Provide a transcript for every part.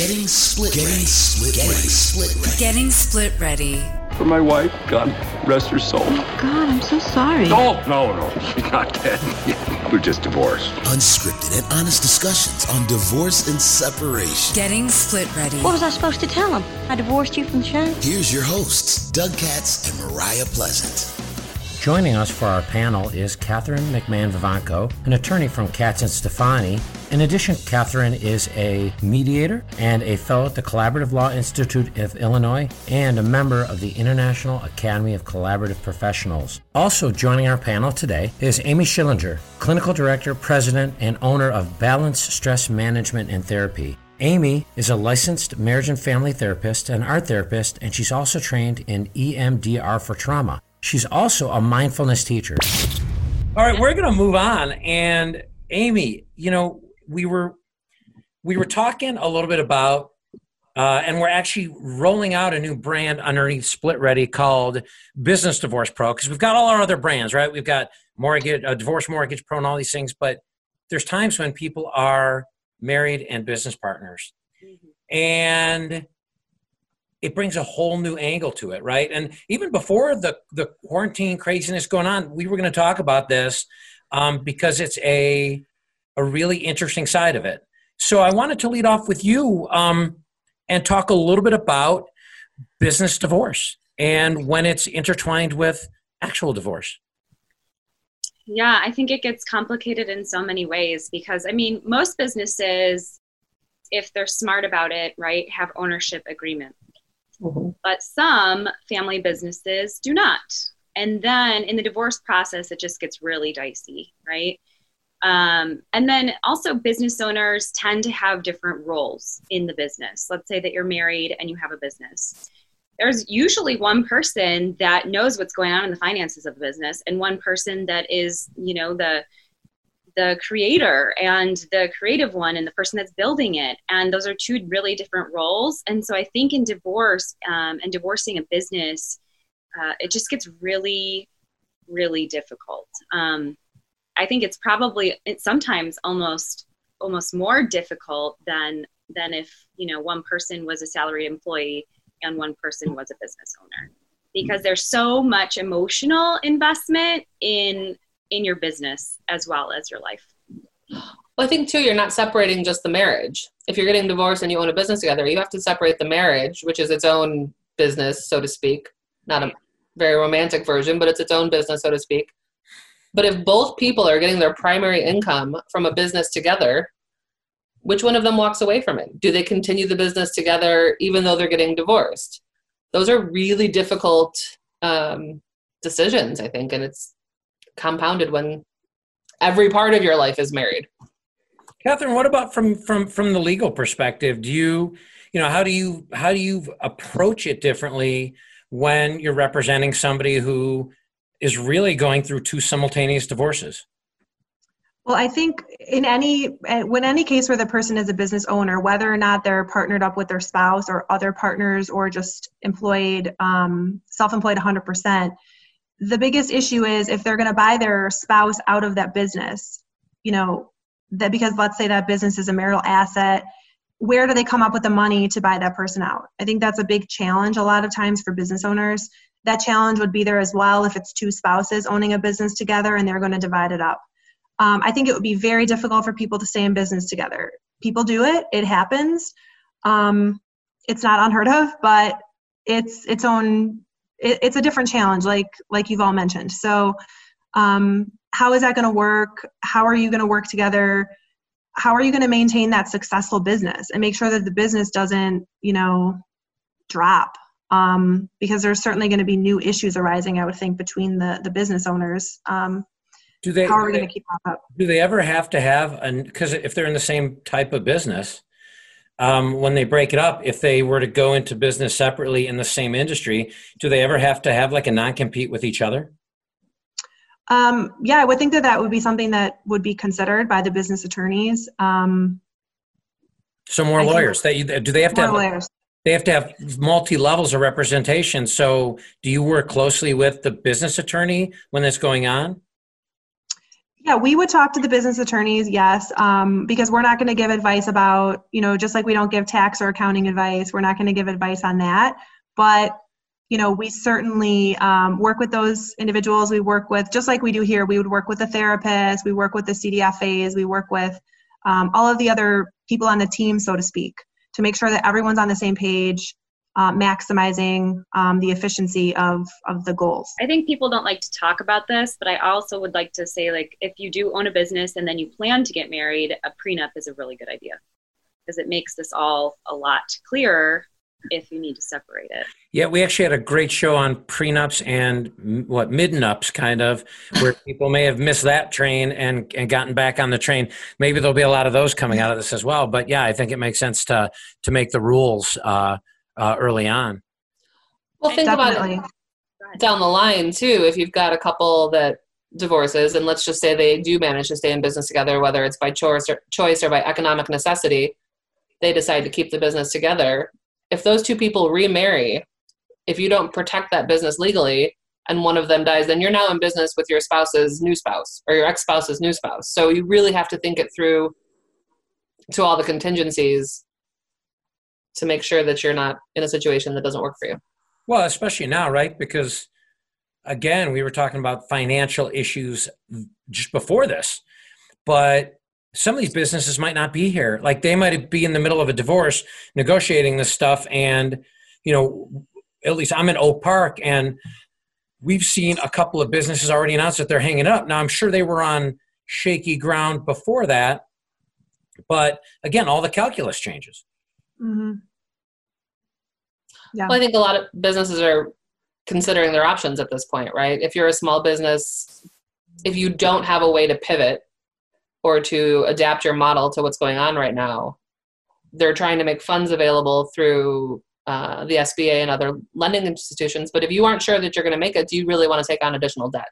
Getting split Getting ready. split Getting ready. split ready. Getting split ready. For my wife, God rest her soul. Oh God, I'm so sorry. No, no, no, she's not dead. We're just divorced. Unscripted and honest discussions on divorce and separation. Getting split ready. What was I supposed to tell him? I divorced you from the show? Here's your hosts, Doug Katz and Mariah Pleasant. Joining us for our panel is Catherine McMahon Vivanco, an attorney from Katz and Stefani. In addition, Catherine is a mediator and a fellow at the Collaborative Law Institute of Illinois and a member of the International Academy of Collaborative Professionals. Also joining our panel today is Amy Schillinger, clinical director, president, and owner of Balance Stress Management and Therapy. Amy is a licensed marriage and family therapist and art therapist, and she's also trained in EMDR for trauma. She's also a mindfulness teacher. All right, we're going to move on. And Amy, you know, we were we were talking a little bit about, uh, and we're actually rolling out a new brand underneath Split Ready called Business Divorce Pro because we've got all our other brands, right? We've got mortgage, uh, divorce mortgage pro, and all these things. But there's times when people are married and business partners, mm-hmm. and it brings a whole new angle to it, right? And even before the the quarantine craziness going on, we were going to talk about this um, because it's a a really interesting side of it. So I wanted to lead off with you um, and talk a little bit about business divorce and when it's intertwined with actual divorce. Yeah, I think it gets complicated in so many ways because I mean, most businesses, if they're smart about it, right, have ownership agreements Mm-hmm. But some family businesses do not. And then in the divorce process, it just gets really dicey, right? Um, and then also, business owners tend to have different roles in the business. Let's say that you're married and you have a business. There's usually one person that knows what's going on in the finances of the business, and one person that is, you know, the the creator and the creative one and the person that's building it and those are two really different roles and so i think in divorce um, and divorcing a business uh, it just gets really really difficult um, i think it's probably it's sometimes almost almost more difficult than than if you know one person was a salaried employee and one person was a business owner because there's so much emotional investment in in your business as well as your life. Well, I think too, you're not separating just the marriage. If you're getting divorced and you own a business together, you have to separate the marriage, which is its own business, so to speak. Not a very romantic version, but it's its own business, so to speak. But if both people are getting their primary income from a business together, which one of them walks away from it? Do they continue the business together even though they're getting divorced? Those are really difficult um, decisions, I think, and it's compounded when every part of your life is married. Catherine, what about from from from the legal perspective? Do you you know how do you how do you approach it differently when you're representing somebody who is really going through two simultaneous divorces? Well, I think in any when any case where the person is a business owner, whether or not they're partnered up with their spouse or other partners or just employed, um, self-employed 100%, the biggest issue is if they're going to buy their spouse out of that business you know that because let's say that business is a marital asset where do they come up with the money to buy that person out i think that's a big challenge a lot of times for business owners that challenge would be there as well if it's two spouses owning a business together and they're going to divide it up. Um, i think it would be very difficult for people to stay in business together. People do it it happens. Um, it's not unheard of but it's its own it, it's a different challenge like like you've all mentioned. So um, how is that going to work? How are you going to work together? How are you going to maintain that successful business and make sure that the business doesn't you know drop um, because there's certainly going to be new issues arising i would think between the the business owners um, do they how are we going to keep up do they ever have to have an because if they're in the same type of business um, when they break it up, if they were to go into business separately in the same industry, do they ever have to have like a non compete with each other? Um, yeah, I would think that that would be something that would be considered by the business attorneys. Um, so more I lawyers. That you, do they have to have? Lawyers. They have to have multi levels of representation. So, do you work closely with the business attorney when that's going on? Yeah, we would talk to the business attorneys, yes, um, because we're not going to give advice about, you know, just like we don't give tax or accounting advice, we're not going to give advice on that. But, you know, we certainly um, work with those individuals. We work with, just like we do here, we would work with the therapist, we work with the CDFAs, we work with um, all of the other people on the team, so to speak, to make sure that everyone's on the same page uh, maximizing um, the efficiency of of the goals. I think people don't like to talk about this, but I also would like to say, like, if you do own a business and then you plan to get married, a prenup is a really good idea because it makes this all a lot clearer if you need to separate it. Yeah, we actually had a great show on prenups and what midnups, kind of, where people may have missed that train and and gotten back on the train. Maybe there'll be a lot of those coming out of this as well. But yeah, I think it makes sense to to make the rules. Uh, uh, early on. Well, think Definitely. about it down the line too. If you've got a couple that divorces, and let's just say they do manage to stay in business together, whether it's by choice or, choice or by economic necessity, they decide to keep the business together. If those two people remarry, if you don't protect that business legally, and one of them dies, then you're now in business with your spouse's new spouse or your ex spouse's new spouse. So you really have to think it through to all the contingencies to make sure that you're not in a situation that doesn't work for you. Well, especially now, right? Because again, we were talking about financial issues just before this, but some of these businesses might not be here. Like they might be in the middle of a divorce negotiating this stuff. And, you know, at least I'm in Oak Park and we've seen a couple of businesses already announce that they're hanging up. Now, I'm sure they were on shaky ground before that. But again, all the calculus changes. Mm-hmm. Yeah. Well, I think a lot of businesses are considering their options at this point, right? If you're a small business, if you don't have a way to pivot or to adapt your model to what's going on right now, they're trying to make funds available through uh, the SBA and other lending institutions. But if you aren't sure that you're going to make it, do you really want to take on additional debt?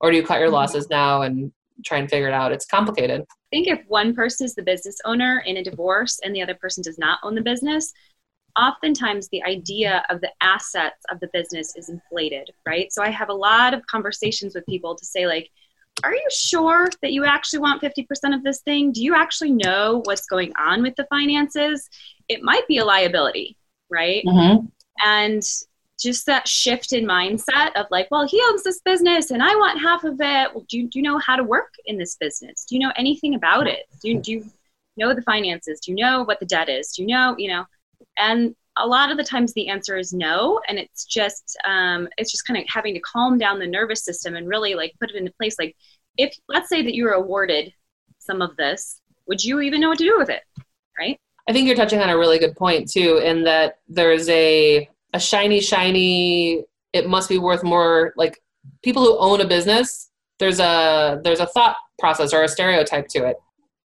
Or do you cut your mm-hmm. losses now and try and figure it out? It's complicated. I think if one person is the business owner in a divorce and the other person does not own the business, oftentimes the idea of the assets of the business is inflated, right? So I have a lot of conversations with people to say, like, are you sure that you actually want 50% of this thing? Do you actually know what's going on with the finances? It might be a liability, right? Mm-hmm. And just that shift in mindset of like, well, he owns this business and I want half of it. Well, do you, do you know how to work in this business? Do you know anything about it? Do you, do you know the finances? Do you know what the debt is? Do you know, you know? And a lot of the times the answer is no. And it's just, um, it's just kind of having to calm down the nervous system and really like put it into place. Like if, let's say that you were awarded some of this, would you even know what to do with it? Right. I think you're touching on a really good point too, in that there's a a shiny, shiny. It must be worth more. Like people who own a business, there's a there's a thought process or a stereotype to it,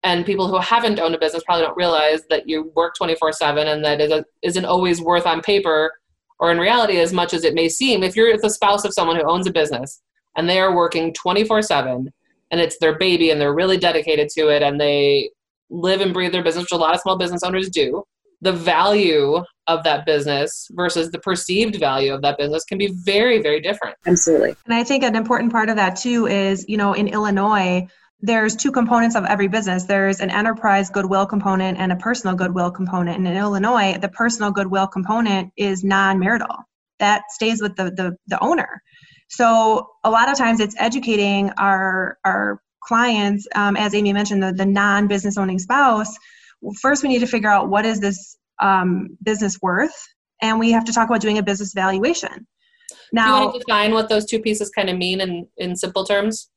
and people who haven't owned a business probably don't realize that you work 24 seven and that it isn't always worth on paper or in reality as much as it may seem. If you're the spouse of someone who owns a business and they are working 24 seven and it's their baby and they're really dedicated to it and they live and breathe their business, which a lot of small business owners do the value of that business versus the perceived value of that business can be very very different absolutely and i think an important part of that too is you know in illinois there's two components of every business. There's an enterprise goodwill component and a personal goodwill component. And in illinois the personal goodwill component is non-marital. That stays with the, the, the owner. So a lot of times it's educating our our clients um, as amy mentioned the, the non-business owning spouse. First we need to figure out what is this um, business worth? And we have to talk about doing a business valuation. Now Do you want to define what those two pieces kind of mean in, in simple terms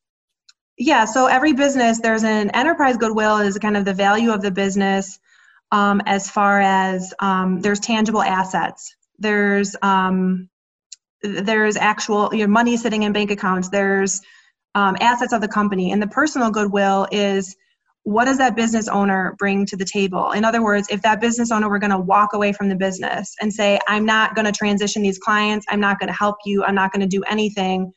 yeah so every business there's an enterprise goodwill is kind of the value of the business um, as far as um, there's tangible assets. There's um, there's actual you know, money sitting in bank accounts. There's um, assets of the company. And the personal goodwill is what does that business owner bring to the table? In other words, if that business owner were going to walk away from the business and say, I'm not going to transition these clients, I'm not going to help you, I'm not going to do anything,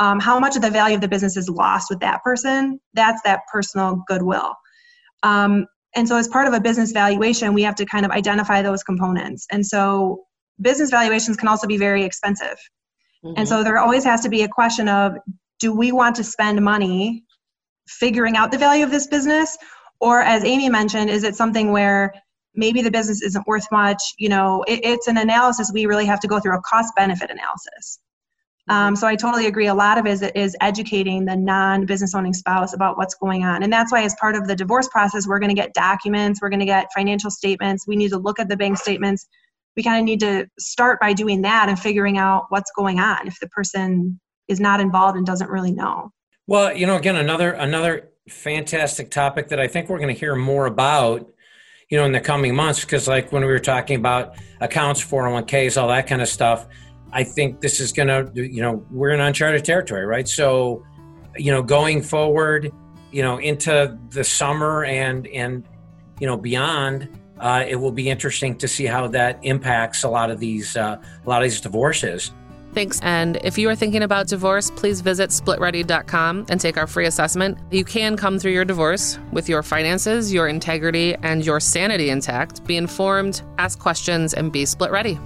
um, how much of the value of the business is lost with that person? That's that personal goodwill. Um, and so, as part of a business valuation, we have to kind of identify those components. And so, business valuations can also be very expensive. Mm-hmm. And so, there always has to be a question of do we want to spend money figuring out the value of this business or as amy mentioned is it something where maybe the business isn't worth much you know it, it's an analysis we really have to go through a cost benefit analysis um, so I totally agree. A lot of it is, is educating the non-business owning spouse about what's going on, and that's why, as part of the divorce process, we're going to get documents, we're going to get financial statements. We need to look at the bank statements. We kind of need to start by doing that and figuring out what's going on if the person is not involved and doesn't really know. Well, you know, again, another another fantastic topic that I think we're going to hear more about, you know, in the coming months. Because, like when we were talking about accounts, 401ks, all that kind of stuff I think this is going to, you know, we're in uncharted territory, right? So, you know, going forward, you know, into the summer and and you know beyond, uh, it will be interesting to see how that impacts a lot of these uh, a lot of these divorces. Thanks. And if you are thinking about divorce, please visit splitready.com and take our free assessment. You can come through your divorce with your finances, your integrity, and your sanity intact. Be informed, ask questions, and be split ready.